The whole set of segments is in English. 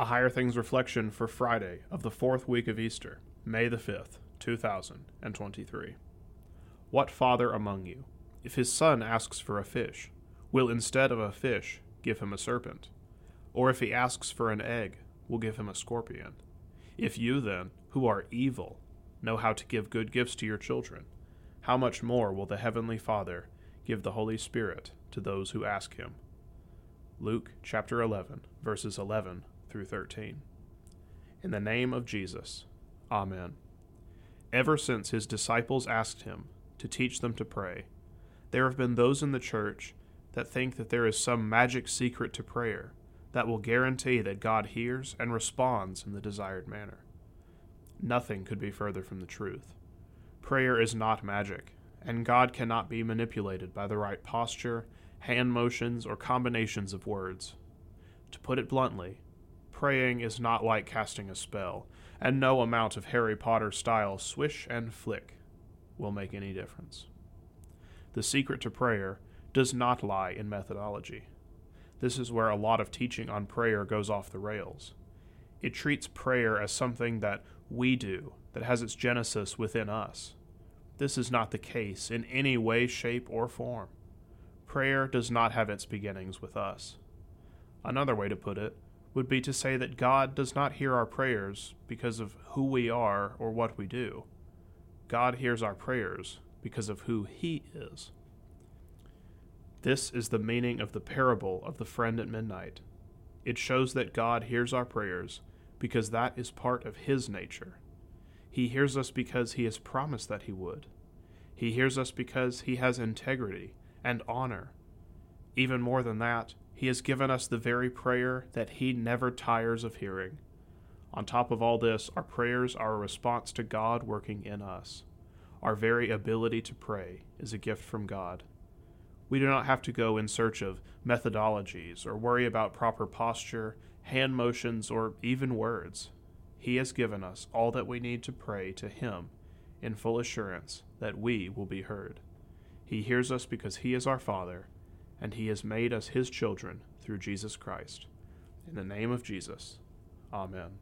A Higher Things reflection for Friday of the fourth week of Easter, May the 5th, 2023. What father among you, if his son asks for a fish, will instead of a fish give him a serpent? Or if he asks for an egg, will give him a scorpion? If you then, who are evil, know how to give good gifts to your children, how much more will the Heavenly Father give the Holy Spirit to those who ask him? Luke chapter 11, verses 11 through 13. In the name of Jesus, Amen. Ever since his disciples asked him to teach them to pray, there have been those in the church that think that there is some magic secret to prayer that will guarantee that God hears and responds in the desired manner. Nothing could be further from the truth. Prayer is not magic, and God cannot be manipulated by the right posture, hand motions, or combinations of words. To put it bluntly, praying is not like casting a spell, and no amount of Harry Potter style swish and flick will make any difference. The secret to prayer does not lie in methodology. This is where a lot of teaching on prayer goes off the rails. It treats prayer as something that we do, that has its genesis within us. This is not the case in any way, shape, or form. Prayer does not have its beginnings with us. Another way to put it would be to say that God does not hear our prayers because of who we are or what we do. God hears our prayers because of who He is. This is the meaning of the parable of the friend at midnight. It shows that God hears our prayers because that is part of His nature. He hears us because He has promised that He would. He hears us because He has integrity and honor. Even more than that, he has given us the very prayer that He never tires of hearing. On top of all this, our prayers are a response to God working in us. Our very ability to pray is a gift from God. We do not have to go in search of methodologies or worry about proper posture, hand motions, or even words. He has given us all that we need to pray to Him in full assurance that we will be heard. He hears us because He is our Father and he has made us his children through Jesus Christ. In the name of Jesus, Amen.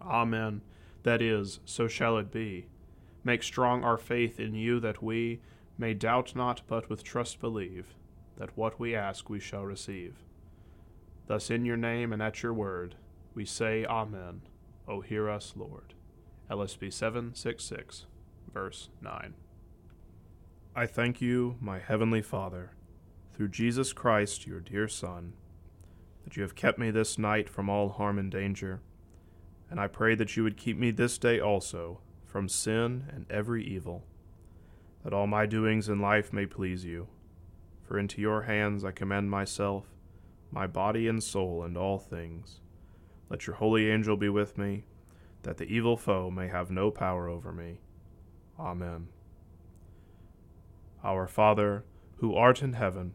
Amen. That is, so shall it be. Make strong our faith in you that we may doubt not, but with trust believe, that what we ask we shall receive. Thus, in your name and at your word, we say, Amen. O hear us, Lord. LSB 766, verse 9. I thank you, my heavenly Father through Jesus Christ, your dear Son, that you have kept me this night from all harm and danger, and I pray that you would keep me this day also from sin and every evil, that all my doings in life may please you. For into your hands I commend myself, my body and soul, and all things. Let your holy angel be with me, that the evil foe may have no power over me. Amen. Our Father, who art in heaven,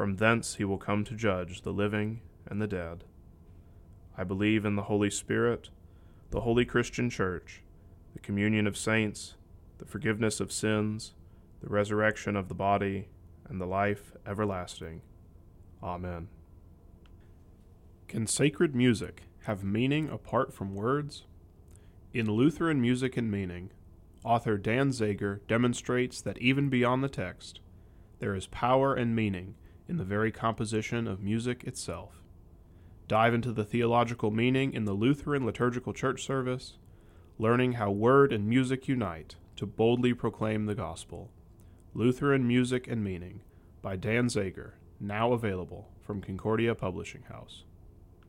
From thence he will come to judge the living and the dead. I believe in the Holy Spirit, the holy Christian Church, the communion of saints, the forgiveness of sins, the resurrection of the body, and the life everlasting. Amen. Can sacred music have meaning apart from words? In Lutheran Music and Meaning, author Dan Zager demonstrates that even beyond the text, there is power and meaning in the very composition of music itself. Dive into the theological meaning in the Lutheran liturgical church service, learning how word and music unite to boldly proclaim the gospel. Lutheran Music and Meaning by Dan Zager, now available from Concordia Publishing House.